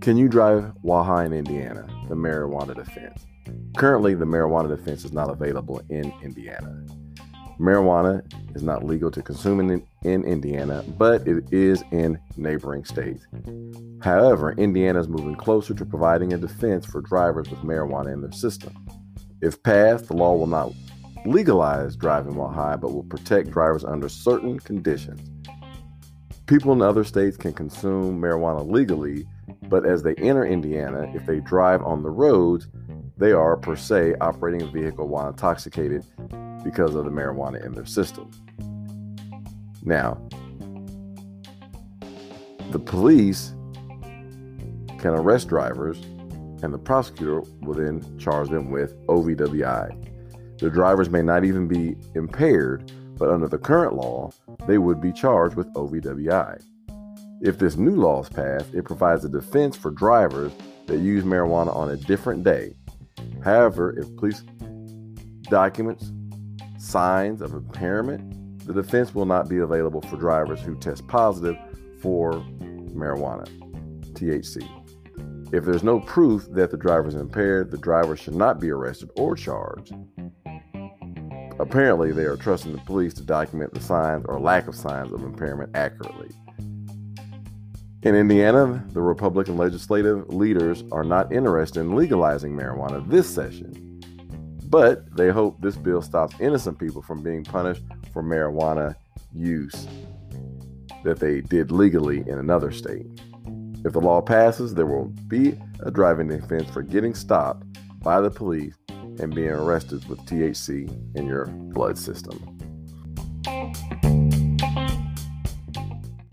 Can you drive while high in Indiana? The marijuana defense. Currently, the marijuana defense is not available in Indiana. Marijuana is not legal to consume in, in Indiana, but it is in neighboring states. However, Indiana is moving closer to providing a defense for drivers with marijuana in their system. If passed, the law will not legalize driving while high, but will protect drivers under certain conditions. People in other states can consume marijuana legally, but as they enter Indiana, if they drive on the roads, they are per se operating a vehicle while intoxicated because of the marijuana in their system. Now, the police can arrest drivers, and the prosecutor will then charge them with OVWI. The drivers may not even be impaired, but under the current law, they would be charged with OVWI. If this new law is passed, it provides a defense for drivers that use marijuana on a different day. However, if police documents signs of impairment, the defense will not be available for drivers who test positive for marijuana, THC. If there's no proof that the driver is impaired, the driver should not be arrested or charged. Apparently, they are trusting the police to document the signs or lack of signs of impairment accurately. In Indiana, the Republican legislative leaders are not interested in legalizing marijuana this session but they hope this bill stops innocent people from being punished for marijuana use that they did legally in another state. If the law passes, there will be a driving offense for getting stopped by the police and being arrested with THC in your blood system.